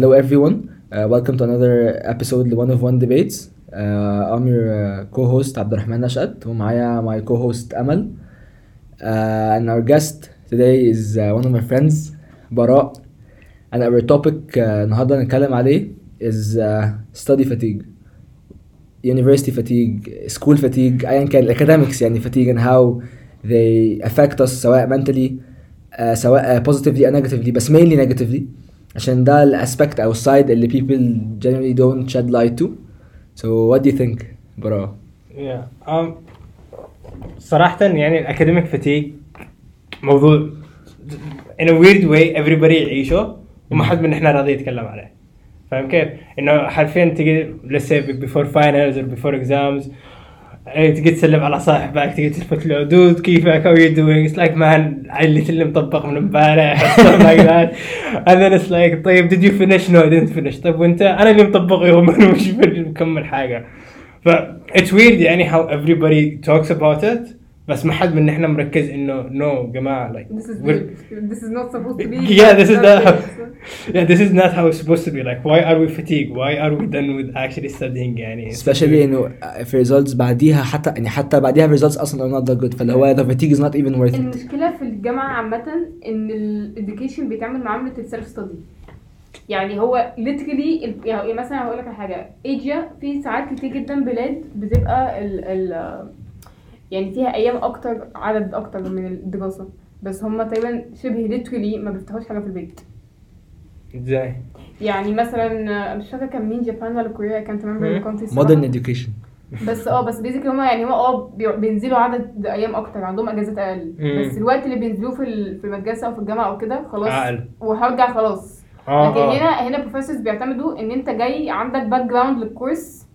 hello everyone. Uh, welcome to another episode of One of One Debates. Uh, I'm your uh, co-host Abdurrahman Nashat ومعايا my co-host Amal. Uh, and our guest today is uh, one of my friends براء. And our topic uh, النهارده هنتكلم عليه is uh, study fatigue. University fatigue, school fatigue, ايا كان academics يعني fatigue and how they affect us سواء mentally uh, سواء positively or negatively بس mainly negatively عشان ده ال aspect أو ال side اللي people generally don't shed light to so what do you think براء Yeah. Um, صراحة يعني ال academic fatigue موضوع in a weird way everybody يعيشه وما حد من إحنا راضي يتكلم عليه فاهم كيف؟ إنه حرفيا تجي say before finals or before exams إيه، تقعد تسلم على صاحبك تقعد تلفت له dude كيفك how you doing like man اللي مطبق طبق من امبارح. هذا it's like طيب did you finish no didn't finish طيب وانت؟ أنا اللي مطبق يوم أنا مش مكمل حاجة. ف it's weird يعني how everybody talks about it بس ما حد من إحنا مركز انه no جماعة like This is. This not supposed to be. Yeah, this is not- way. yeah this is not how it's supposed to be like why are we fatigued why are we done with actually studying يعني especially انه في results بعديها حتى يعني حتى بعديها results أصلا are not that good فاللي هو the fatigue is not even worth it المشكلة في الجامعة عامة ان ال education بيتعامل معاملة ال self study يعني هو literally ال- يعني مثلا هقول لك على حاجة ايجيا في ساعات كتير جدا بلاد بتبقى ال ال يعني فيها أيام أكتر عدد أكتر من الدراسة بس هم تقريبا شبه literally ما بيفتحوش حاجة في البيت إزاي يعني مثلا مش فاكرة كان مين Japan ولا كوريا remember the countries modern education بس آه بس basically هما يعني هما آه بي- بينزلوا عدد أيام أكتر عندهم أجازات أقل. بس الوقت اللي بينزلوه في ال- في المدرسة أو في الجامعة أو كده خلاص أقل. وهرجع خلاص آه لكن آه. هنا هنا professors بيعتمدوا إن أنت جاي عندك background لل course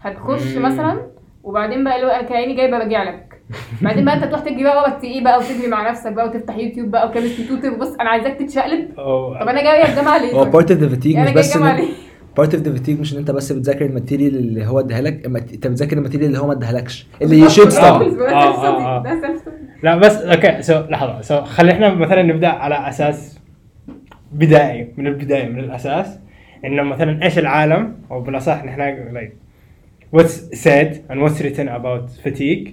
هتخش. مثلا وبعدين بقى اللي هو كأني جاي براجع لك بعدين بقى انت تروح تجري بقى وقت إيه بقى وتجري مع نفسك بقى وتفتح يوتيوب بقى و chemistry tutor بص أنا عايزاك تتشقلب. أو- طب أنا جاي الجامعة ليه؟ هو of the fatigue يعني مش بس part of the fatigue مش إن أنت بس بتذاكر ال material اللي هو اداها لك أنت بتذاكر ال material اللي هو ما اداهالكش اللي آه. ده self-study. لا بس okay so لحظة so خلي إحنا مثلا نبدأ على أساس بدائي من البداية من الأساس إنه مثلا إيش العالم أو بالأصح نحن what's said and what's written about fatigue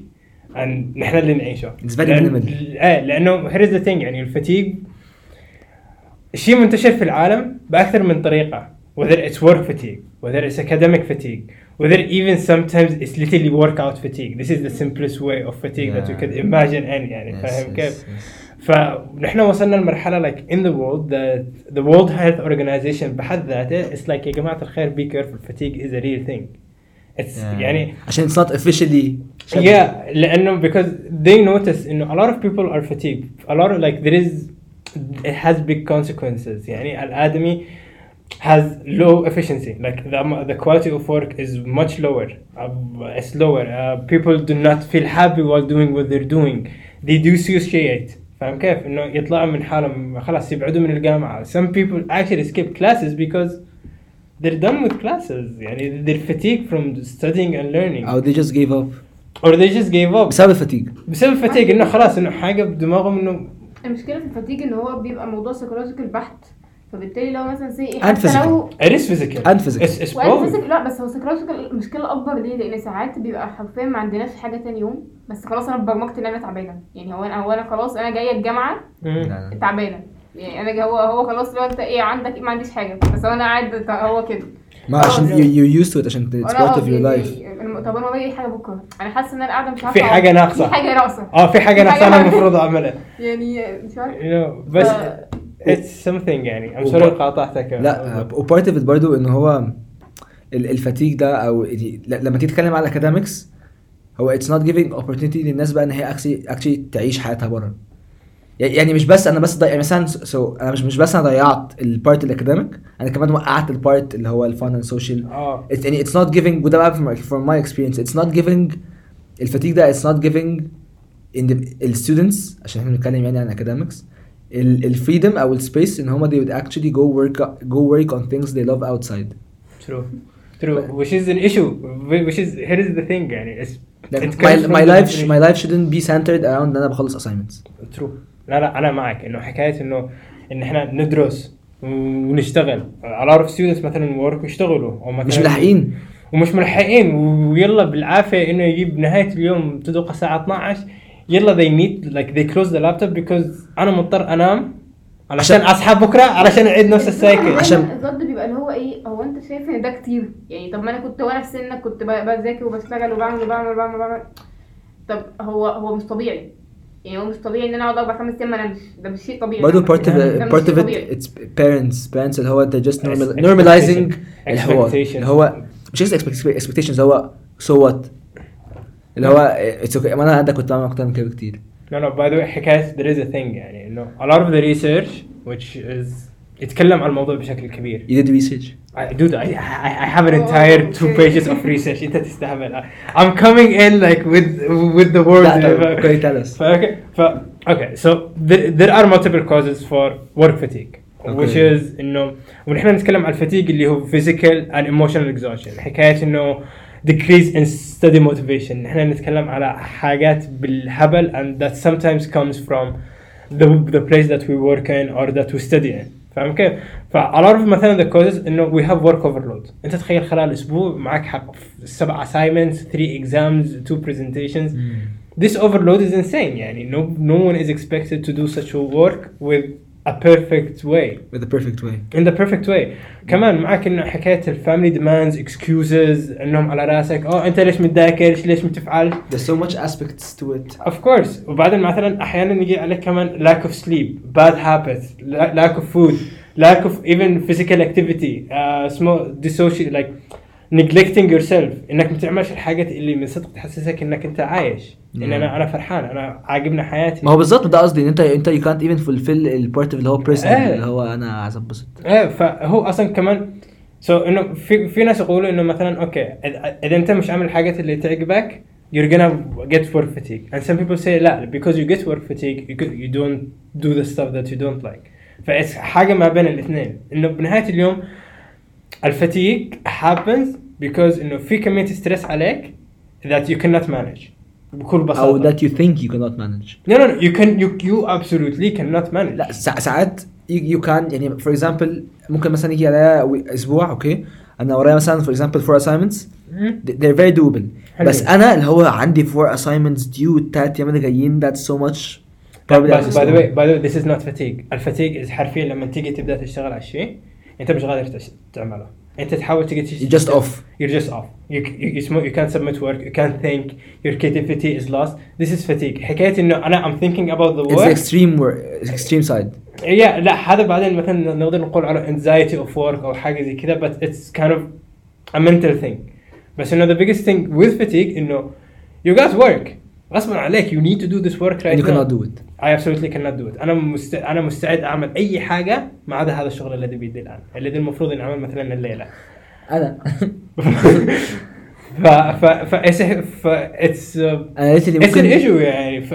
and نحن اللي نعيشه It's very minimal. إيه لأنه here is the thing يعني ال fatigue شيء منتشر في العالم باكثر من طريقه whether it's work fatigue whether it's academic fatigue whether even sometimes it's literally workout fatigue this is the simplest way of fatigue that you Yeah. could imagine any يعني Yes, فاهم yes, كيف؟ yes. فنحن وصلنا لمرحله like in the world that the World Health Organization بحد ذاته it's like يا جماعة الخير be careful fatigue is a real thing it's Yeah. يعني عشان it's not officially yeah لانه because they notice انه a lot of people are fatigued a lot of like there is it has big consequences يعني الادمي has low efficiency like the, amo- the quality of work is much lower uh, it's lower uh, people do not feel happy while doing what they're doing they dissociate فاهم كيف انه يطلعوا من حالهم خلاص يبعدوا من الجامعه some people actually skip classes because they're done with classes. يعني they're fatigued from studying and learning. أو they just gave up. Or they just gave up. بسبب الفتيج بسبب فتيق إنه خلاص إنه حاجة بدماغهم إنه المشكلة في ال fatigue ان هو بيبقى موضوع psychological بحت. فبالتالي لو مثلا زي إيه حتى. لو it is physical. And physical. it's, it's لا بس هو psychological المشكلة الاكبر ليه؟ لأن ساعات بيبقى حرفيا ما عندناش حاجة تاني يوم. بس خلاص أنا اتبرمجت إن أنا تعبانة. يعني هو أنا هو أنا خلاص أنا جاية الجامعة. تعبانة. يعني أنا هو هو خلاص لو انت إيه عندك إيه؟ ما عنديش حاجة. بس هو أنا قاعد هو كده. ما عشان used to it عشان it's أنا part of your يعني- life. الم- طب أنا إيه حاجة بكرة؟ أنا حاسة إن أنا قاعدة مش عارفة في حاجة. ناقصة. في حاجة ناقصة. آه في حاجة ناقصه حاجة أنا ناقصة. المفروض أعملها. يعني مش عارفة. know بس it's something يعني. وب- sorry قاطعتك. لا و part of برضه إن هو ال- ال fatigue ده أو ل- لما تيجي تتكلم على ال academics هو it's not giving opportunity للناس بقى إن هي actually تعيش حياتها بره. يعني مش بس أنا بس ضي... يعني مثلا so أنا مش مش بس أنا ضيعت ال part ال academic أنا كمان وقعت ال part اللي هو ال fun and social آه. يعني it's not giving وده بقى from my experience it's not giving ال fatigue ده it's not giving ال students عشان إحنا بنتكلم يعني عن academics ال freedom أو ال space إن هم they would actually go work go work on things they love outside. True. True. Which is an issue. Which is here is the thing يعني it's Like, my, my life my life shouldn't be centered around ان أنا بخلص assignments. True لا لا أنا معك. إنه حكاية إنه إن إحنا ندرس ونشتغل. Of students مثلا أو مثلا مش ملاحقين. ومش ملحقين ويلا بالعافية إنه يجيب نهاية اليوم تدق الساعة 12 يلا they need like they close the laptop because أنا مضطر أنام علشان عشان- أصحى بكرة علشان أعيد نفس السايكل عشان- الرد بيبقى اللي هو إيه هو أنت شايف إن ده كتير؟ يعني طب ما أنا كنت وأنا في سنك كنت ب- بذاكر وبشتغل وبعمل وبعمل وبعمل وبعمل. طب هو هو مش طبيعي. يعني هو مش طبيعي إن أنا أقعد أربع خمس أيام ما أنامش. ده مش شيء طبيعي. برضه part of يعني the part of it it's parents parents اللي هو they're just normalizing الحوار اللي هو مش just expectations هو so what اللي هو it's okay. ما أنا عندك كنت بعمل أكتر من كده بكتير. لا لا باي ذا واي حكاية there is a thing يعني إنه a lot of the research which is يتكلم عن الموضوع بشكل كبير. You did research. I, dude, I, I, I have an Oh, entire two okay. pages of research. انت تستهبل. I'm coming in like with with the words. لا طب okay tell us okay, ف, okay, so there, there are multiple causes for work fatigue. Which Okay. is انه ونحن نتكلم عن الفتيج اللي هو physical and emotional exhaustion حكاية انه decrease in study motivation نحن نتكلم على حاجات بالهبل and that sometimes comes from the, the place that we work in or that we study in فاهم كيف؟ فا a lot of مثلا the causes انه we have work overload انت تخيل خلال أسبوع معك حق سبع assignments three exams two presentations this overload is insane يعني no no one is expected to do such a work with a perfect way with the perfect way in the perfect way كمان معك انه حكايه الفاميلي demands excuses انهم على راسك اوه انت ليش متذاكر ليش ليش متفعل there's so much aspects to it of course وبعدين مثلا احيانا يجي عليك كمان lack of sleep bad habits la- lack of food lack of even physical activity uh, small dissociate like neglecting yourself. إنك ما تعملش الحاجات اللي من صدق تحسسك إنك أنت عايش. إن. أنا أنا فرحان أنا عاجبني حياتي. ما هو بالظبط ده قصدي إن انت أنت you can't even fulfill ال part اللي هو personal إيه. اللي هو أنا عايز أتبسط. إيه فهو أصلا كمان سو so إنه في في ناس يقولوا إنه مثلا okay اذا أنت مش عامل الحاجات اللي تعجبك you're gonna get work fatigue. And some people say لا because you get work fatigue you, you don't do the stuff that you don't like. ف it's حاجة ما بين الاثنين إنه بنهاية اليوم الفتيق happens because انه في كمية ستريس عليك that you cannot manage بكل بساطة او that you think you cannot manage no no no you can you you absolutely cannot manage لا سا- ساعات you, you can يعني for example ممكن مثلا يجي عليا وي- اسبوع اوكي انا ورايا مثلا for example four assignments مم. they- they're very doable حلو. بس انا اللي هو عندي four assignments due التلات ايام اللي جايين that's so much probably بس I'll باي ذا just- واي باي ذا واي ذيس از نوت فتيج الفتيج is حرفيا لما تيجي تبدا تشتغل على الشيء انت مش قادر تش- تعمله انت تحاول تيجي تش- You're just off. you're just off you, you, you, sm- you can't submit work you can't think your creativity is lost this is fatigue حكايه انه انا I'm thinking about the it's the work extreme work extreme side yeah لا هذا بعدين مثلا نقدر نقول على anxiety of work او حاجه زي كذا but it's kind of a mental thing بس انه the biggest thing with fatigue انه you got work غصبا عليك you need to do this work right and you now. cannot do it. I absolutely cannot do it. أنا مست... أنا مستعد أعمل أي حاجة ما عدا هذا الشغل الذي بيدي الآن، الذي المفروض إني مثلا الليلة. أنا. ف ف ف ف it's uh, أنا it's an ممكن issue يعني. ف...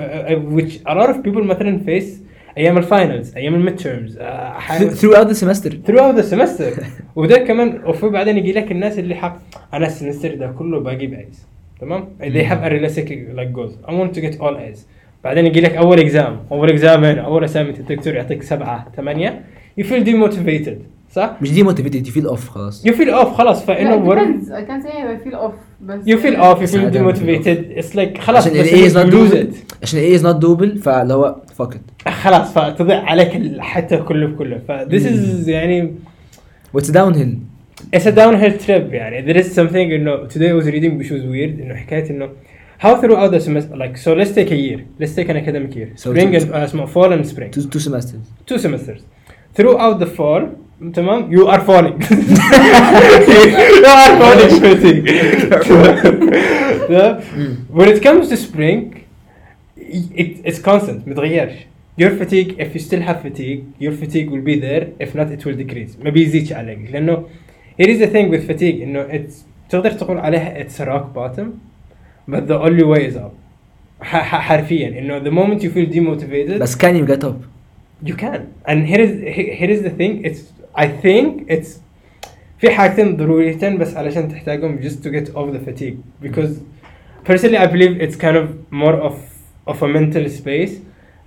which a lot of people مثلا face أيام ال finals، أيام ال midterms، th- throughout the semester. Throughout the semester. وده كمان وفي بعدين يجي لك الناس اللي حق أنا ال semester ده كله باجي ب A's تمام they have a realistic like goals I want to get all A's بعدين يجي لك اول exam اول exam هنا اول assignment الدكتور يعطيك سبعة ثمانية you feel demotivated صح؟ مش دي motivated you feel off خلاص you feel off خلاص لا فانه I can say I feel off بس you feel off you feel ساعات أنا feel demotivated it's like خلاص عشان ال بس A is not you lose doable it. عشان ال A is not doable فاللي هو fuck it خلاص فتضيع عليك الحتى كله بكله ف this is يعني what's downhill It's a downhill trip يعني there is something انه today I was reading which was weird انه حكاية انه how throughout the semester like so let's take a year let's take an academic year So spring two- and uh, اسمه fall and spring two, two semesters two semesters throughout the fall تمام you are falling you are falling fatigue when it comes to spring it, it's constant متغيرش your fatigue if you still have fatigue your fatigue will be there if not it will decrease ما بيزيدش عليك لانه here is the thing with fatigue انه it's تقدر تقول عليها it's a rock bottom but the only way is up ح- ح- حرفيا انه the moment you feel demotivated بس can you get up you can and here is he- here is the thing it's I think it's في حاجتين ضروريتين بس علشان تحتاجهم just to get off the fatigue because personally I believe it's kind of more of of a mental space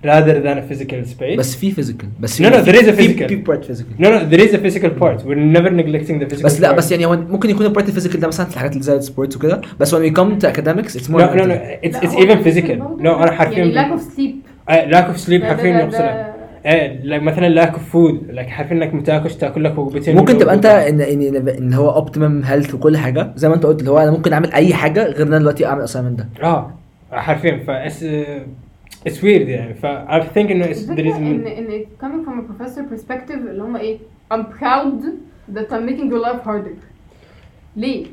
Rather than a physical space. بس في فيزيكال بس No, no, there is a في- physical. في بارت فيزيكال no no there is a physical part. We're never neglecting the physical بس لا part. بس يعني هو ممكن يكون البارت الفيزيكال ده مثلا في الحاجات اللي زي السبورتس وكده بس when we come to academics it's more no no no it's it's even physical. Physical no أنا حرفيا يعني lack of sleep. آه، lack of sleep حرفيا ده- إيه like مثلا lack of food. Like حرفيا إنك متاكلش تاكل لك وجبتين ممكن تبقى أنت. ان ان ان هو optimum health وكل حاجة. زي ما أنت قلت اللي هو أنا ممكن أعمل أي حاجة غير إن أنا دلوقتي أعمل assignment ده. آه حرفيا. ف it's weird يعني. ف I think إنه it's- there الفكرة is ان إن coming from a professor perspective اللي هم إيه I'm proud that I'm making your life harder. ليه؟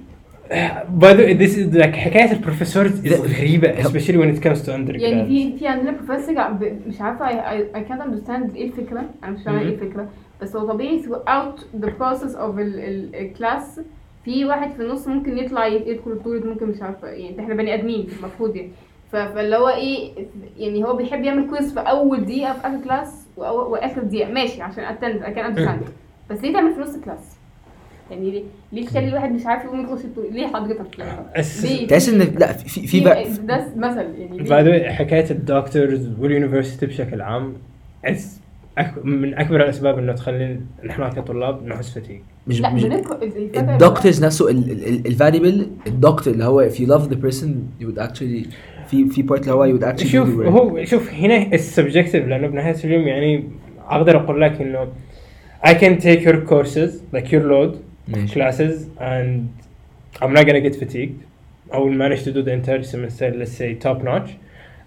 by the way this is like حكاية ال professors غريبة especially when it comes to undergrad يعني في في عندنا بروفيسور مش عارفة I, I, I can't understand إيه الفكرة. أنا مش فاهمه إيه مهم. الفكرة. بس هو طبيعي throughout the process of ال- ال- ال class في واحد في النص ممكن يطلع يدخل التواليت ممكن مش عارفة يعني إحنا بني آدمين المفروض يعني. فاللي هو إيه يعني هو بيحب يعمل quiz في أول دقيقة في آخر class وأو- واخر دقيقة. ماشي عشان attend can understand. بس ليه تعمل في نص ال class؟ يعني ليه ليه تخلي الواحد مش عارف يقوم يخش التواليت ليه حضرتك ليه؟ تحس إن لا في في, بقى ده مثل يعني ليه؟ by the way حكاية ال doctors وال university بشكل عام أك- من أكبر الأسباب إنه تخلي نحن كطلاب نحس fatigue مش لا مش الدكتورز نفسه ال valuable الدكتور اللي هو if you love the person you would actually في في بارت اللي هو would actually شوف. هو شوف هنا ال subjective لأنه بنهايه اليوم يعني أقدر أقول لك انه I can take your courses like your load ماشي classes and I'm not gonna get fatigued I will manage to do the entire semester let's say top notch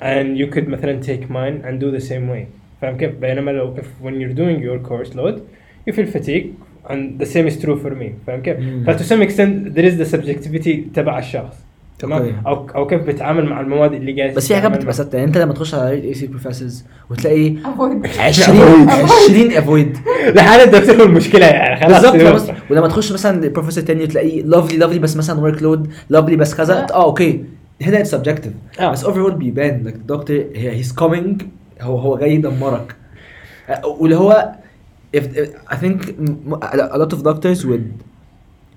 and you could مثلا take mine and do the same way فاهم كيف؟ بينما لو if when you're doing your course load you feel fatigued and the same is true for me فاهم كيف؟ ف to some extent there is the subjectivity تبع الشخص تمام أوكي. أو أو كيف بيتعامل مع المواد اللي جالس بس في حاجات بتبقى. ثابته يعني أنت لما تخش على اي سي professors وتلاقي Avoid. 20 20 avoid لحال الدكتور المشكلة يعني خلاص بالظبط. ولما تخش مثلا بروفيسور تاني تلاقيه lovely lovely بس مثلا workload lovely بس كذا آه okay هنا it's subjective آه. بس over بيبان لك الدكتور he's coming هو هو جاي يدمرك آه، واللي هو if, I think m- a lot of doctors would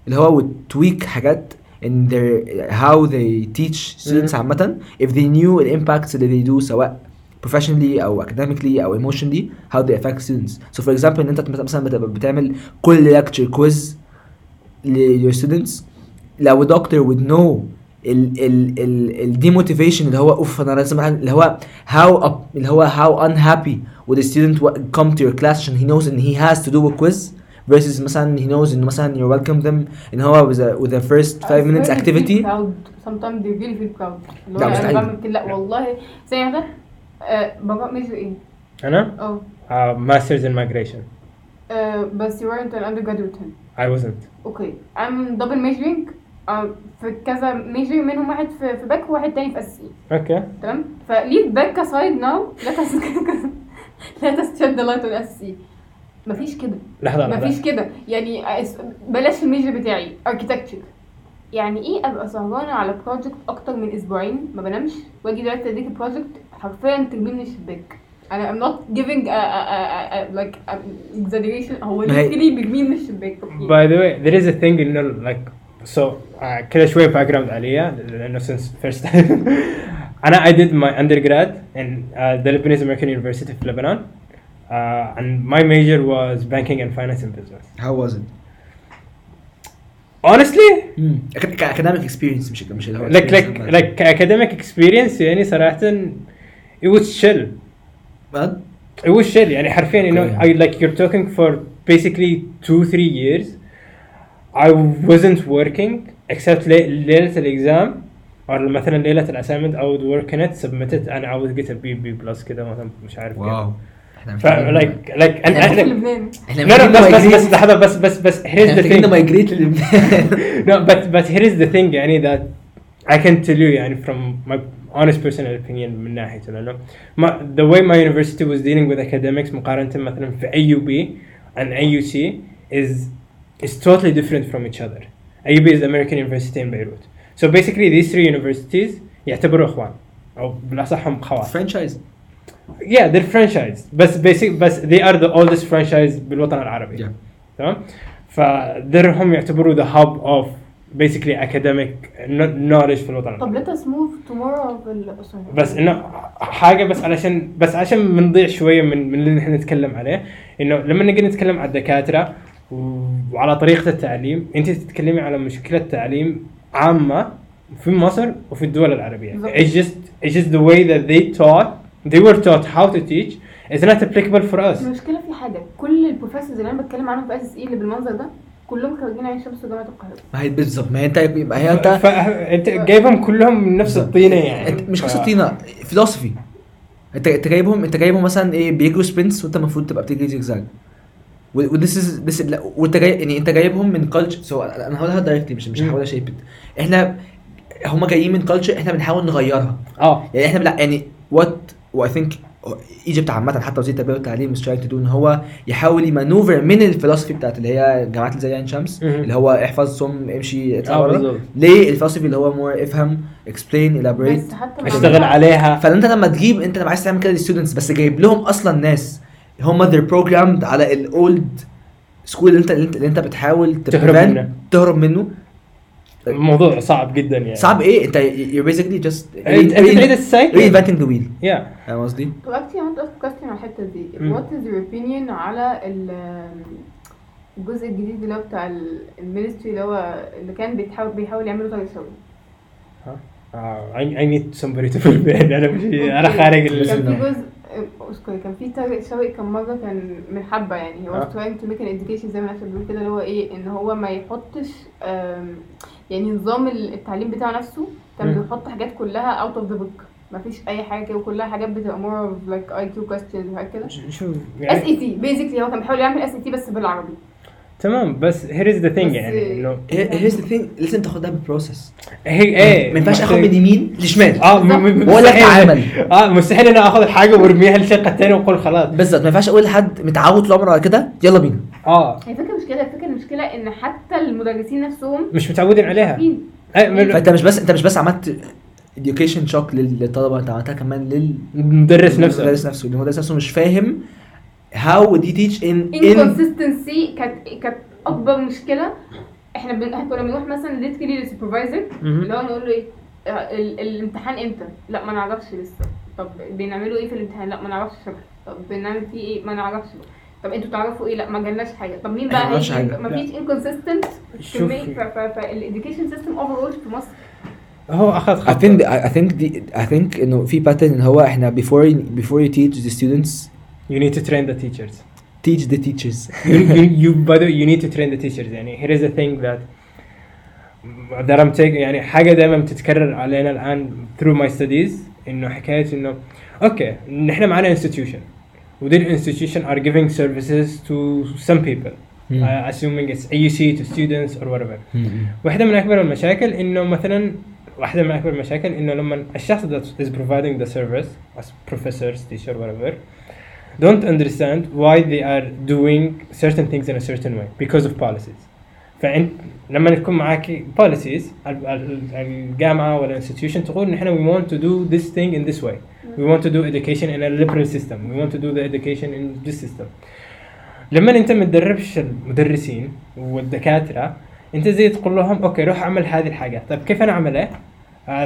اللي هو would tweak حاجات in their how they teach students مم. عامة if they knew the impacts اللي they do سواء professionally او academically او emotionally how they affect students so for example ان انت مثلا بتبقى بتعمل كل lecture quiz ل your students لو doctor would know ال ال ال ال demotivation اللي هو اوف انا لازم أعمل- اللي هو how up اللي هو how unhappy would a student wa- come to your class عشان he knows ان he has to do a quiz versus مثلا he knows ان مثلا you welcome them ان هو with a, with a first five I minutes swear they activity feel proud. Sometimes they really feel proud. اللي لا، هو مستحيل. انا بعمل كده لا والله ثانية واحدة آه، بابا ميجر ايه؟ انا اه ماسترز ان مايجريشن آه، بس you weren't an undergraduate then. I wasn't اوكي I'm double majoring آه، في كذا ميجر منهم واحد في في باك وواحد تاني في اس اي اوكي تمام فليف باك aside now let us let us shed the light on اس اي مفيش كده. لحظة مفيش كده. يعني اس- بلاش ال major بتاعي architecture. يعني إيه أبقى سهرانه على project أكتر من أسبوعين؟ ما بنامش. وأجي دلوقتي أديك ال project حرفيا ترمي من الشباك أنا I'm not giving a, a, a, a, like a exaggeration. هو ما هي- literally بيرمي من الشباك by the way there is a thing انه like so uh, كده شوية background عليا لأنه since first time. أنا I did my undergrad in uh, the Lebanese American University في Lebanon. uh, and my major was banking and finance and business how was it honestly academic experience مش مش اللي هو like like experience like academic experience يعني صراحة it was chill What? it was chill يعني حرفيا you know Okay. I like you're talking for basically two three years I wasn't working except لي- ليلة الإكزام or مثلا ليلة الأسايمنت I would work in it submit it and I would get a B B plus كده مثلا مش عارف كده واو احنا ف محتاجين- like like and, إحنا and, في لبنان احنا no no محتاجين بس بس migrate- بس لحظة بس بس بس here's احنا the محتاجين thing migrate للبنان no but but here is the thing يعني that I can tell you يعني from my honest personal opinion من ناحية لأنه ما the way my university was dealing with academics مقارنة مثلا في AUB and AUC is is totally different from each other. AUB is the American University in Beirut. So basically these three universities يعتبروا إخوان أو بالأصح هم خوات. franchise Yeah they're franchise بس basic بس they are the oldest franchise بالوطن العربي. Yeah. تمام؟ فدر هم يعتبروا the hub of basically academic knowledge في الوطن طب العربي let us move to more of ال sorry. بس إنه حاجة بس علشان بس عشان بنضيع شوية من من اللي نحن نتكلم عليه إنه لما نجي نتكلم على الدكاترة وعلى طريقة التعليم أنت تتكلمي على مشكلة تعليم عامة في مصر وفي الدول العربية it's just it's just the way that they taught they were taught how to teach. Is not applicable for us. المشكلة في حاجة كل ال professors اللي أنا بتكلم عنهم في SSE اللي بالمنظر ده كلهم خارجين عين شمس وجامعة القاهرة. ما هي بالظبط ما هي أنت ما هي أنت فانت جايبهم كلهم من نفس الطينة يعني. أنت مش ف- قصة طينة philosophy انت أنت جايبهم أنت جايبهم مثلا إيه بيجروا sprints وأنت المفروض تبقى بتجري zigzag و this is this وأنت جاي يعني أنت جايبهم من culture so أنا هقولها directly مش مش. هحاول أ shape. إحنا هم جايين من culture إحنا بنحاول نغيرها. آه. يعني إحنا بلا يعني what I think Egypt عامة حتى وزير التربية والتعليم مش trying to do إن هو يحاول ي maneuver من ال philosophy بتاعت اللي هي جامعات اللي زي عين شمس. اللي هو احفظ صم امشي اطلع آه بره بالظبط. ليه ال philosophy اللي هو more افهم explain elaborate اشتغل عليها. فانت لما تجيب انت لما عايز تعمل كده لل students بس جايب لهم أصلا ناس هم they're programmed على ال old school اللي انت اللي انت, بتحاول تهرب منه. تهرب منه. الموضوع صعب جدا يعني. صعب إيه؟ أنت you're basically just انت انت تعيد ال cycle reinventing the wheel. يا فاهم قصدي؟ طب actually I want to ask a question على الحتة دي. what is your opinion على ال- الجزء الجديد اللي هو بتاع ال ministry اللي هو اللي كان بيحاول بيحاول يعمله طارق شوقي؟ I, I need somebody to fill me in. أنا مش أنا. خارج كان في جزء اسكت كان في طارق شوقي كان مرة كان من حبة يعني آه. trying to make an education زي ما الناس بيقول كده اللي هو إيه إن هو ما يحطش يعني نظام التعليم بتاعه نفسه كان. بيحط حاجات كلها out of the book ما فيش أي حاجة كده وكلها حاجات بتبقى more of like IQ questions وحاجات كده شوف SAT basically هو كان بيحاول يعمل SAT بس بالعربي تمام بس here is the thing بس- يعني إنه here's the thing لازم تاخدها بال process هي إيه ما ينفعش آخد من يمين لشمال. آه ولا مستحيل. اتعامل. آه مستحيل أنا اخذ الحاجة وأرميها للشقه الثانية وأقول خلاص. بالظبط ما ينفعش أقول لحد متعود طول عمره على كده يلا بينا. آه. هي الفكرة مش كده الفكرة المشكلة إن حتى المدرسين نفسهم مش متعودين عليها. من- فأنت مش بس أنت مش بس عملت education shock لل- للطلبة أنت عملتها كمان لل المدرس نفسه. المدرس نفسه. المدرس نفسه مش فاهم how would he teach in in inconsistency كانت كانت أكبر مشكلة إحنا بن... كنا بنروح مثلا literally لل supervisor. اللي هو نقول له إيه آه، ال... الامتحان إمتى؟ لا ما نعرفش لسه طب بنعملوا إيه في الامتحان؟ لا ما نعرفش شكل طب بنعمل فيه إيه؟ ما نعرفش طب أنتوا تعرفوا إيه؟ لا ما جالناش حاجة طب مين بقى هيجي؟ حاجة. ما فيش كمية فال education system over في مصر هو أخذ I خطوة think I I think the I think إنه في pattern إن هو إحنا before you, before you teach the students you need to train the teachers teach the teachers you, you, you by the way, you need to train the teachers يعني here is a thing that that I'm taking يعني حاجة دائما بتتكرر علينا الآن through my studies إنه حكاية إنه أوكي نحن معنا institution وذي institution are giving services to some people Hmm. uh, assuming it's AUC to students or whatever واحدة من أكبر المشاكل إنه مثلا واحدة من أكبر المشاكل إنه لما الشخص that is providing the service as professors, teacher, whatever don't understand why they are doing certain things in a certain way because of policies. فانت لما يكون معك policies ال- ال- الجامعة ولا institution تقول نحن we want to do this thing in this way. We want to do education in a liberal system. We want to do the education in this system. لما انت ما تدربش المدرسين والدكاتره انت زي تقول لهم اوكي روح اعمل هذه الحاجه طيب كيف انا اعملها؟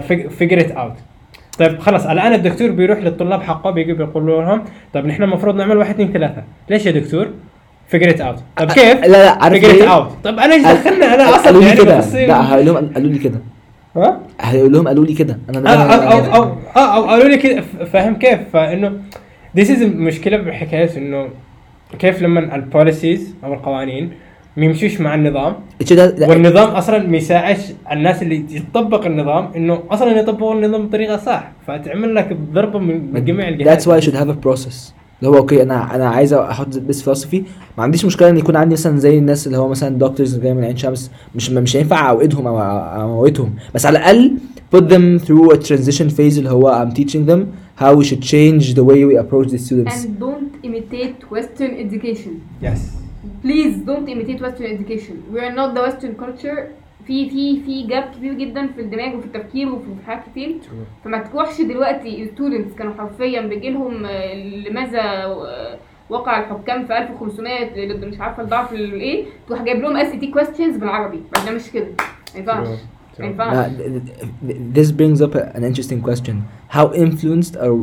فيجر ات اوت طيب خلاص الآن الدكتور بيروح للطلاب حقه بيجي بيقول لهم طيب نحن المفروض نعمل واحد اثنين ثلاثة ليش يا دكتور؟ figure it out طيب كيف؟ لا لا عارف figure it? out طب أنا إيش دخلنا؟ أنا أصلا قالوا لي يعني كده. لا هقول لهم قالوا لي كده. ها؟ هقول لهم قالوا لي كده. أنا آه، أو أو أو آه أو قالوا لي كده. فاهم كيف؟ فإنه this is المشكلة بحكاية إنه كيف لما ال policies أو القوانين ما يمشوش مع النظام. والنظام أصلا ما يساعدش الناس اللي يطبق النظام إنه أصلا يطبقوا النظام بطريقة صح. فتعمل لك ضربة من من جميع الجهات. That's why I should have a process. اللي هو أوكي أنا أنا عايز أحط this philosophy. ما عنديش مشكلة إن يكون عندي مثلا زي الناس اللي هو مثلا دكتورز جاي من عين شمس. مش مش هينفع أعودهم أو أو أموتهم. بس على الأقل put them through a transition phase اللي هو I'm teaching them how we should change the way we approach the students. And don't imitate western education. yes please don't imitate western education. We are not the western culture. في في في gap كبير جدا في الدماغ وفي التفكير وفي حاجات كتير. فما تروحش دلوقتي ال students كانوا حرفيا بيجي لهم آه، لماذا آه، وقع الحكام في 1500 ضد مش عارفة الضعف الايه تروح جايب لهم SAT questions بالعربي. ده مش كده. ما ينفعش. ما ينفعش. Now, th- th- this brings up an interesting question. How influenced are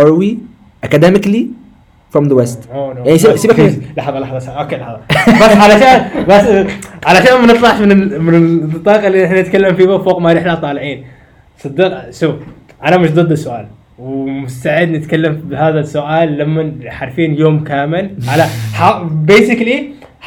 are we academically from the West? Oh, no. يعني سيبك- من- لحظة لحظة أوكي لحظة بس علشان بس علشان ما نطلعش من ال- من النطاق اللي إحنا نتكلم فيه فوق ما نحن طالعين صدق شوف أنا مش ضد السؤال ومستعد نتكلم بهذا السؤال لما حرفيا يوم كامل على basically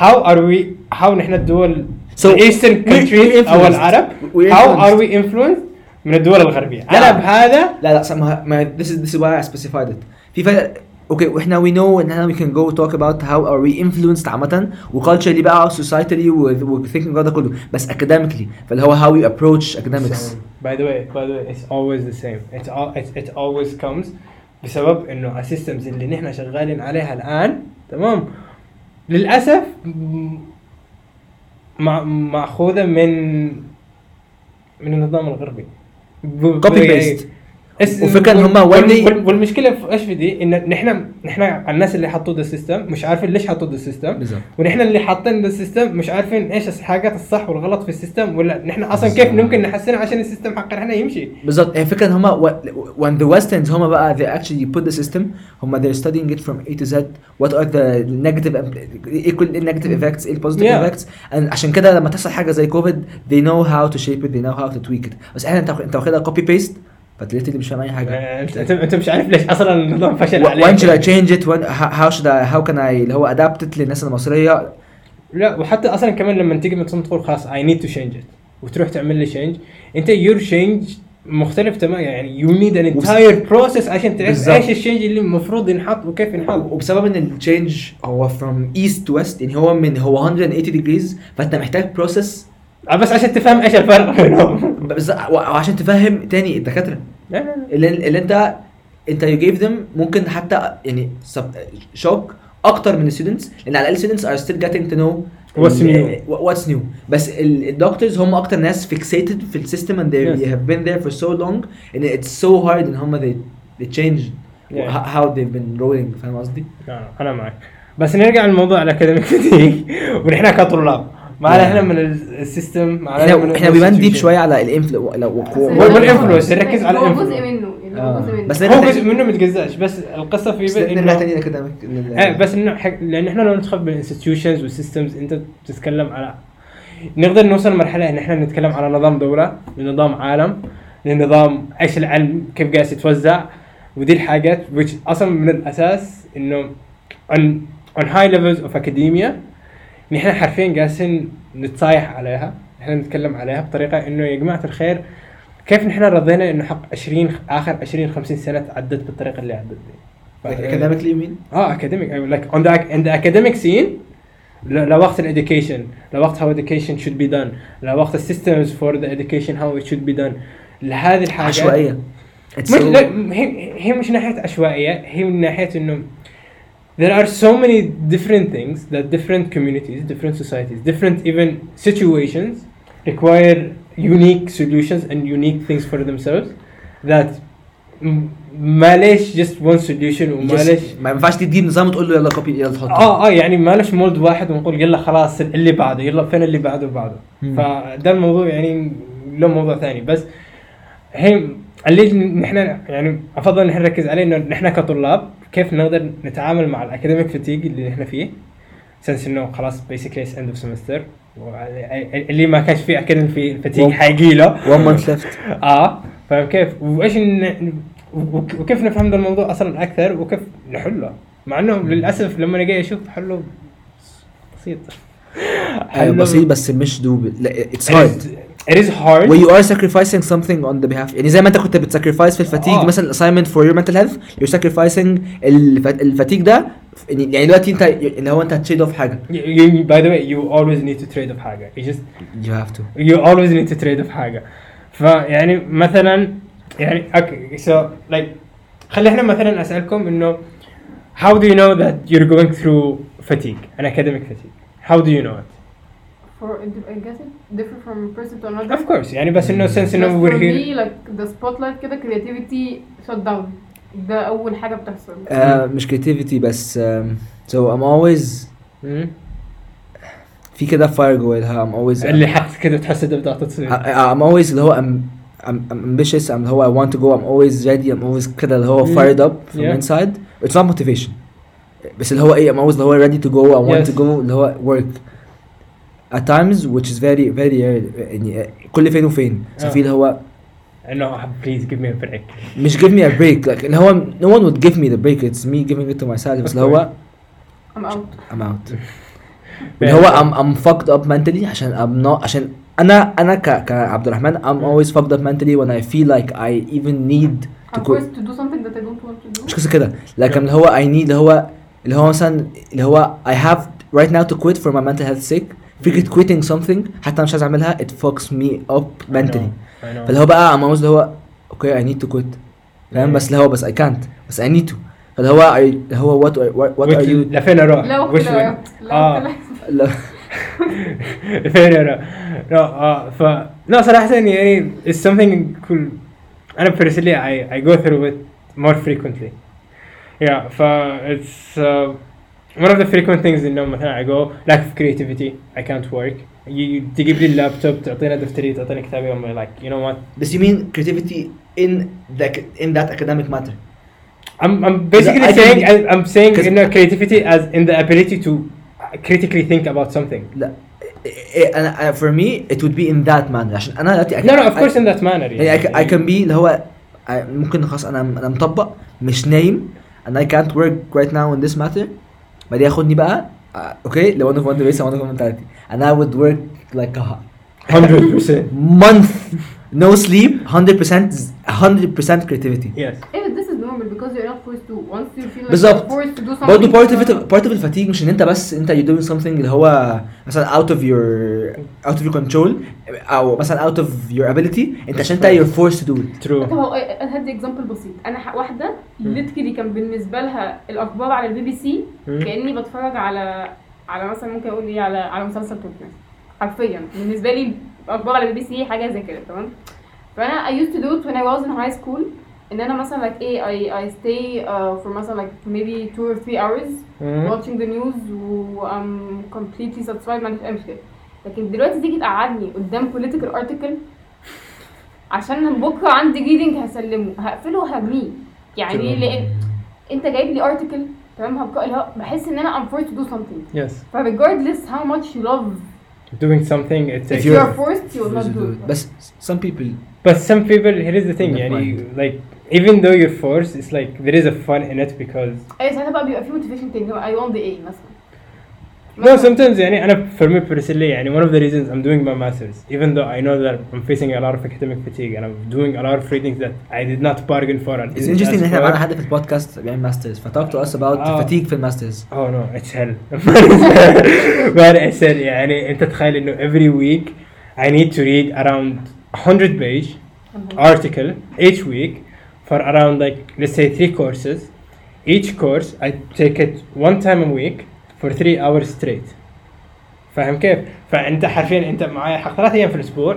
how are we how نحن الدول So, countries we're أو. العرب influenced. are we influenced من الدول الغربية. أنا بهذا لا لا ما ما this is this is why I specified it. في فرق أوكي وإحنا we know ان إحنا we can go talk about how are we influenced عامة وculturally بقى societally و و thinking ده كله بس academically فاللي هو how we approach academics. By the way, by the way, it's always the same. It's all it, it always comes بسبب انه السيستمز اللي نحن شغالين عليها الان تمام للاسف ماخوذه من من النظام الغربي ب- Copy وال- هم وال- والمشكلة في إيش في دي؟ إن نحن نحن الناس اللي حطوا ده ال system مش عارفين ليش حطوا ال system بالظبط. ونحن اللي حاطين ده ال system مش عارفين إيش الحاجات الصح والغلط في ال system ولا نحن أصلا كيف ممكن نحسنه عشان ال system حقنا إحنا يمشي؟ بالظبط. هي الفكرة إن هم when the westerns هم بقى they actually put the system هم they're studying it from A to Z. What are the negative إيه كل negative effects إيه positive Yeah. effects and عشان كده لما تحصل حاجة زي كوفيد they know how to shape it they know how to tweak it. بس إحنا أنت واخدها copy paste فتلاقيت مش فاهم أي حاجة. آه، انت انت مش عارف ليش أصلا النظام فشل عليك. change it? When how how should I how can I اللي هو it للناس المصرية؟ لا وحتى أصلا كمان لما تيجي مثلا تقول خلاص I need to change it وتروح تعمل لي change أنت your change مختلف تماما. يعني you need an entire process عشان تعرف. إيش ال change اللي المفروض ينحط وكيف ينحط. وبسبب إن ال change هو from east to west يعني هو من هو 180 degrees فأنت محتاج process بس عشان تفهم إيش الفرق بينهم بس وعشان تفهم تاني الدكاترة اللي, اللي انت أنت you give them ممكن حتى يعني shock أكتر من ال students لأن على الأقل students are still getting to know What's ال- new. what's new بس ال doctors هم أكتر ناس fixated في ال system and they Yes. have been there for so long and it's so hard إن هم they, they change Yeah. how they've been rolling فاهم قصدي؟ لا، أنا معك بس نرجع للموضوع ال academic ونحن كطلاب ما علينا إحنا من ال- ال system ما من إحنا إحنا بيبان deep. شوية على ال influ- والinfluence، نركز على هو الinfluence. جزء منه يعني هو آه. جزء منه بس هو جزء منه متجزاش بس القصة في نرجع إنه- تاني لل academic إيه بس إنه. لأن إحنا لو ندخل بال institutions وال systems أنت بتتكلم على نقدر نوصل لمرحلة إن إحنا نتكلم على نظام دوله لنظام عالم لنظام إيش العلم كيف قاعد يتوزع ودي الحاجات which أصلا من الأساس إنه on on high levels of academia نحن حرفيا جالسين نتصايح عليها إحنا نتكلم عليها بطريقة إنه يا جماعة الخير كيف نحن رضينا إنه حق 20 آخر 20 50 سنة تعدت بالطريقة اللي عدت دي؟ اكاديميكلي مين؟ آه academic like on the ac- in the academic scene ل- لوقت ال education لوقت how education should be done لوقت ال systems for the education how it should be done. لهذه الحاجات عشوائية. مش so- لا هي هي مش ناحية عشوائية هي من ناحية إنه there are so many different things that different communities different societies different even situations require unique solutions and unique things for themselves that م- معلش just one solution ومعلش Just- ما ينفعش تجيب نظام وتقول له يلا كوبي يلا تحطه اه اه يعني معلش مولد واحد ونقول يلا خلاص اللي بعده يلا فين اللي بعده وبعده مم. فده الموضوع يعني له موضوع ثاني بس هي اللي نحن يعني أفضل نحن نركز عليه إنه نحن كطلاب كيف نقدر نتعامل مع ال academic fatigue اللي نحن فيه. since إنه خلاص basically end of semester اللي ما كانش فيه academic في fatigue حيجي له. one month left. آه فاهم كيف؟ وايش وكيف نفهم ذا الموضوع أصلا أكثر؟ وكيف نحله؟ مع إنه للأسف لما أنا جاي أشوف حله بسيط. آه، بسيط بس مش دوب لا hard is- It is hard where you are sacrificing something on the behalf يعني زي ما انت كنت بتساكرفايس في الفتيج آه. مثلا assignment for your mental health you're sacrificing الف- الفتيج ده يعني يعني دلوقتي انت اللي هو انت هتشيد اوف حاجه You, you, by the way, you always need to trade off حاجة. You just you have to you always need to trade off حاجة. فيعني مثلا يعني اوكي so like خلي احنا مثلا اسالكم انه how do you know that you're going through fatigue, an academic fatigue? How do you know it? for I guess it different from person to another Of course يعني بس انه since بس انه for we're here me like the spotlight كده creativity shut down ده اول حاجه بتحصل آه مش creativity بس um, so I'm always مم. في كده fire جواها I'm always اللي حق كذا تحس تبدا تصير I- I'm always اللي هو I'm I'm, I'm ambitious I'm اللي هو I want to go I'm always ready I'm always كده اللي هو Mm. fired up from Yeah. inside it's not motivation بس اللي هو ايه I'm always اللي هو ready to go I want Yes. to go اللي هو work at times which is very very rare يعني كل فين وفين so آه. في اللي هو انه بليز جيف مي بريك مش give me a break like اللي هو no one would give me the break it's me giving it to myself بس اللي هو I'm out I'm out اللي هو I'm I'm fucked up mentally عشان I'm not عشان انا انا ك كعبد الرحمن I'm always fucked up mentally when I feel like I even need to I'm quit forced to do something that I don't want to do مش قصة كده لكن اللي هو I need اللي هو اللي هو مثلا اللي هو I have right now to quit for my mental health sake فكرة quitting something حتى أنا مش عايز اعملها it fucks me up mentally فاللي هو بقى I'm always اللي هو okay I need to quit فاهم Yeah. بس اللي هو بس I can't بس I need to فاللي هو I اللي هو what are- what, what are you لفين اروح؟ لا وقت وش لا وين؟ لا آه. وقت لا. لا فين اروح؟ لا اه ف لا صراحة يعني it's something cool انا personally I I go through it more frequently yeah ف it's uh, one of the frequent things انه مثلا I go lack of creativity I can't work you, تجيب لي اللابتوب تعطينا دفتري تعطينا كتابي I'm like you know what بس you mean creativity in the in that academic matter I'm I'm basically I can- saying I, I'm saying 'cause- you know creativity as in the ability to critically think about something. لا إيه، انا أنا- for me it would be in that manner عشان انا دلوقتي I No, no, can- of course in that manner. يعني I, can- I can be اللي هو I- ممكن خلاص انا انا مطبق مش نايم and I can't work right now in this matter بعدين ياخدني بقى آه، اوكي لو انا في one base one mentality and I would work like a Hundred percent. month no sleep 100% 100% creativity Yes. ايه because you're not forced to once you feel like بالظبط. you're forced to do something برضه part of it uh, part of ال fatigue مش إن أنت بس أنت you're doing something اللي هو مثلا out of your out of your control أو مثلا out of your ability أنت عشان أنت you're forced to do it. True. طب هو هديك example بسيط. أنا واحدة literally كان بالنسبة لها الأخبار على البي بي سي. كأني بتفرج على على مثلا ممكن أقول إيه على على مسلسل تركي حرفيا. بالنسبة لي الأخبار على البي بي سي حاجة زي كده تمام؟ فأنا I used to do it when I was in high school. ان انا مثلا like ايه I, I stay uh, for مثلا like maybe two or three hours Mhm. watching the news و I'm completely satisfied ما عنديش اي مشكله لكن دلوقتي تيجي تقعدني قدام political article عشان بكره عندي reading هسلمه هقفله وهرميه يعني لان انت جايب لي article تمام هبقى اللي هو بحس ان انا I'm forced to do something Yes. ف regardless how much you love Doing something it if takes. you you're- are forced you will not do it بس some people But some people here is the thing. Good يعني point. like even though you're forced, it's like there is a fun in it because اي ساعتها بقى بيبقى في motivation تاني هو I want the A مثلا No, sometimes يعني أنا for me personally يعني one of the reasons I'm doing my masters even though I know that I'm facing a lot of academic fatigue and I'm doing a lot of readings that I did not bargain for and It's didn't interesting ان ask احنا for. معانا حد في البودكاست بيعمل ماسترز فتوك تو اس about آه. fatigue في الماسترز Oh no, it's hell. ما it's hell يعني أنت تخيل إنه every week I need to read around 100 page article each week for around like let's say three courses. Each course I take it one time a week for three hours straight. فاهم كيف؟ فانت حرفيا انت معايا حق ثلاث ايام في الاسبوع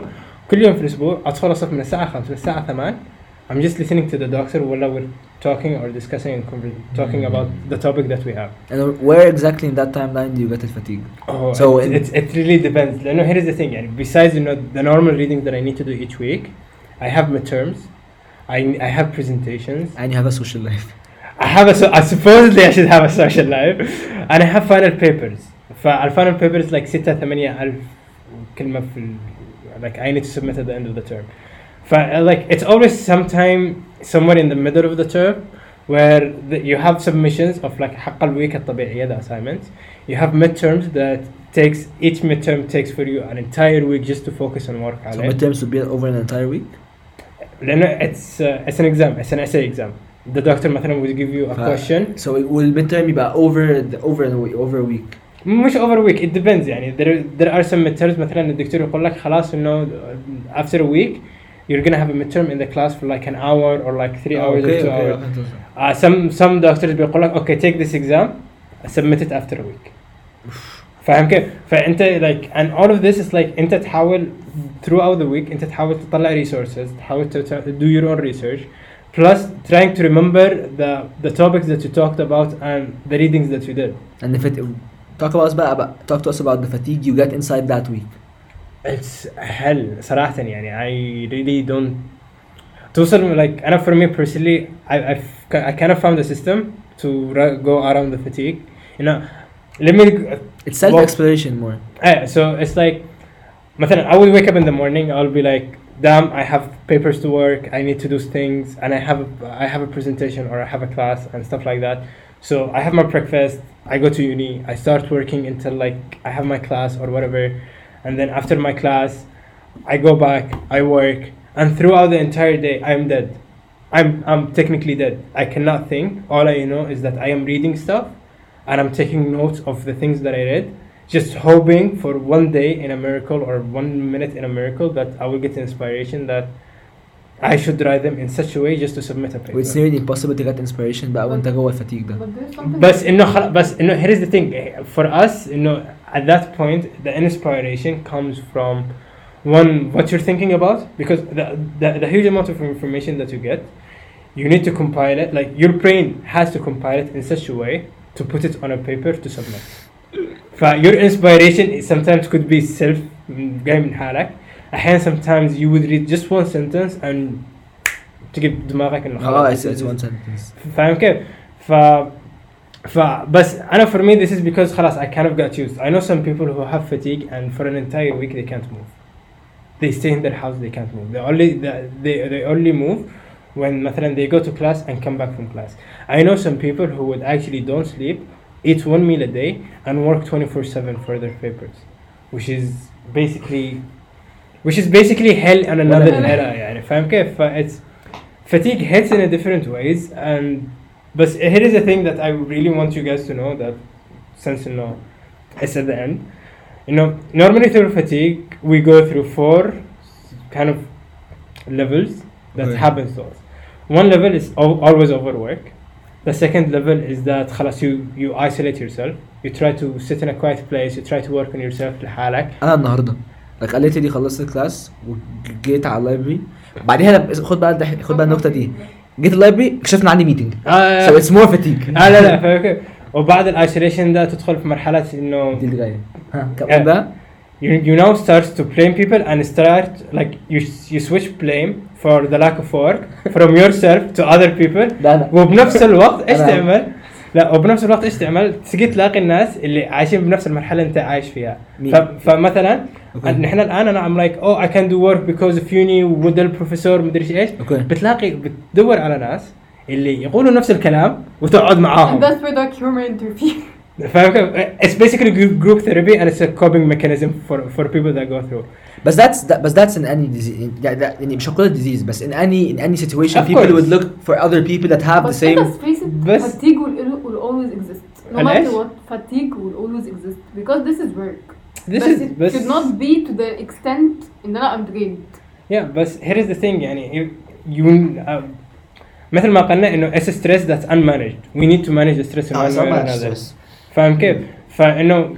كل يوم في الاسبوع ادخل الصف من الساعه 5 للساعه 8 I'm just listening to the doctor ولا we're talking or discussing and conver- talking about the topic that we have. and where exactly in that timeline do you get الفatigue Oh, So it, in- it, it really depends. لأنه here is the thing يعني besides you know the normal reading that I need to do each week, I have midterms, I I have presentations, and you have a social life I have a so I supposedly I should have a social life, and I have final papers. فالفاينل papers like 6 8 ألف كلمة في ال, like I need to submit at the end of the term. ف like it's always sometime somewhere in the middle of the term where the, you have submissions of like حق الويك الطبيعية the assignments. You have midterms that takes each midterm takes for you an entire week just to focus and work so عليه. midterms would be over an entire week لأنه it's uh, it's an exam, it's an essay exam. The doctor مثلا will give you a ف- question. so it will midterm يبقى over the, over a week over a week مش over a week it depends يعني there, there are some midterms مثلا الدكتور يقول لك خلاص انه after a week you're gonna have a midterm in the class for like an hour or like three hours or two hours uh, some some doctors بيقول لك okay take this exam submit it after a week فاهم كيف؟ فانت like and all of this is like انت تحاول throughout the week انت تحاول تطلع resources تحاول to, to do your own research plus trying to remember the the topics that you talked about and the readings that you did and if it talk about us بقى about, talk to us about the fatigue you get inside that week it's hell صراحة يعني I really don't توصل like أنا for me personally I I've, I kind of found a system to ra- go around the fatigue you know let me It's self exploration more. uh, so it's like مثلا I will wake up in the morning I'll be like damn I have papers to work I need to do things and I have a, I have a presentation or I have a class and stuff like that so I have my breakfast I go to uni I start working until like I have my class or whatever and then after my class I go back I work and throughout the entire day I'm dead I'm I'm technically dead I cannot think all I know is that I am reading stuff and I'm taking notes of the things that I read just hoping for one day in a miracle or one minute in a miracle that I will get inspiration that I should write them in such a way just to submit a paper. It's nearly impossible to get inspiration بقى وانت جوه الفتيك ده. But there's something بس انه خل... بس انه here is the thing for us انه at that point the inspiration comes from one what you're thinking about because the, the the huge amount of information that you get you need to compile it like your brain has to compile it in such a way to put it on a paper to submit ف your inspiration is sometimes could be self جاي من حالك احيانا sometimes you would read just one sentence and تجيب دماغك انه اه خلاص it's, it's one sentence. فاهم كيف؟ ف فبس انا for me this is because خلاص I kind of got used I know some people who have fatigue and for an entire week they can't move they stay in their house they can't move they only they, they, they only move when مثلا they go to class and come back from class I know some people who would actually don't sleep eat one meal a day and work 24/7 for their papers which is basically which is basically hell on another Well, era يعني فاهم كيف؟ ف it's fatigue hits in a different ways and but here is the thing that I really want you guys to know that since you know it's at the end you know normally through fatigue we go through four kind of levels That happens to us. One level is al- always overwork. The second level is that خلاص you you isolate yourself. You try to sit in a quiet place. You try to work on yourself. لحالك. أنا النهارده like قالت لي خلصت ال class وجيت على ال library بعديها أنا- خد بقى خد بقى النقطة دي. جيت ال library اكتشفت ان عندي meeting آه so it's more fatigue. آه لا لا؟ وبعد ال isolation ده تدخل في مرحلة إنه دي اللي جاية ها آه. كمان ده؟ you, you now start to blame people and start like you you switch blame for the lack of work from yourself to other people ده انا وبنفس الوقت ايش أنا- تعمل؟ لا وبنفس الوقت ايش تعمل؟ تجي تلاقي الناس اللي عايشين بنفس المرحله اللي انت عايش فيها مين؟ ف, فمثلا أوكي. نحن الان انا ام لايك او اي كان دو ورك بيكوز اوف يوني وذا البروفيسور مدري ايش اوكي بتلاقي بتدور على ناس اللي يقولوا نفس الكلام وتقعد معاهم And that's where the humor interferes. فاهم كيف؟ It's basically group- group therapy and it's a coping mechanism for for people that go through. بس that's that, بس that's in any disease يعني ده- يعني مش هقول disease بس in any in any situation Of people course. would look for other people that have the But same let us face it, بس- fatigue will, will always exist. No And matter إيش؟ what, fatigue will always exist because this is work. This but is it بس should not be to the extent ان انا I'm drained. yeah بس here is the thing يعني you, you um, مثل ما قلنا انه it's a stress that's unmanaged. We need to manage the stress in اه one it's way not or much another. stress. فاهم كيف؟ فانه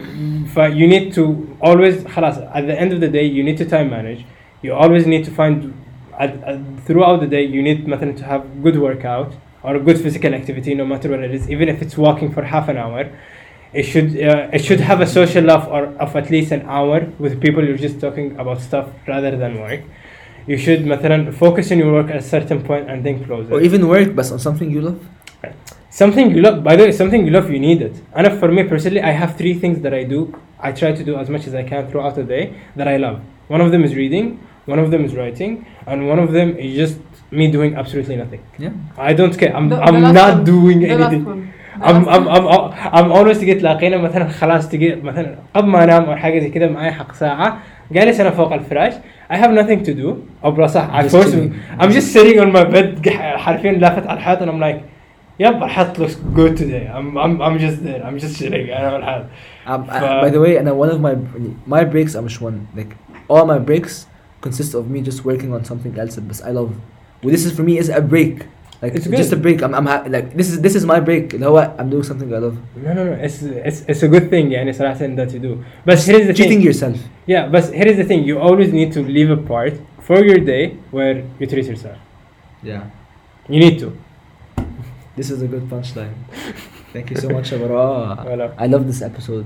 ف you need to always خلاص at the end of the day you need to time manage. You always need to find at, at, throughout the day you need مثلا to have good workout or a good physical activity no matter what it is even if it's walking for half an hour. It should uh, it should have a social life or of at least an hour with people you're just talking about stuff rather than work. You should مثلا focus on your work at a certain point and then close it. or even work but on something you love Something you love, by the way, something you love, you need it. And for me personally, I have three things that I do. I try to do as much as I can throughout the day that I love. One of them is reading, one of them is writing, and one of them is just me doing absolutely nothing. yeah I don't care. I'm, The- I'm the last not one. doing The last anything. one. The I'm, last I'm, one. I'm, I'm always تجي تلاقينا مثلا خلاص تجي مثلا قبل ما انام او حاجه زي كده معي حق ساعه جالس انا فوق الفراش I have nothing to do او بلا صح I Just force chilling. I'm just sitting on my bed ح- حرفيا لافت على الحيط and I'm like يب الحيط looks good today I'm, I'm, I'm just there I'm just chilling انا والحيط Um, I- ف- by the way, and one of my my breaks are مش one like all my breaks consist of me just working on something else that I love. Well, this is for me is a break. Like It's just good. a break. I'm, I'm ha- like this is this is my break. اللي هو I'm doing something I love. no no no it's, it's, it's a good thing يعني صراحة that you do but here is the Treating thing yourself. yeah but here is the thing you always need to leave a part for your day where you treat yourself Yeah. you need to This is a good punchline. Thank you so much, Abara. Voilà. I love this episode.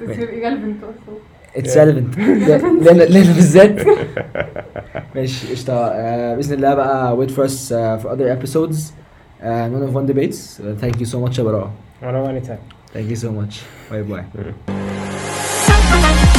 It's irrelevant also. اتس ريليفنت لنا لنا بالذات ماشي قشطه آه، باذن الله بقى wait for us uh, for other episodes uh, one of one debates Uh, thank you so much يا براءه وانا واني تايم thank you so much bye bye Thank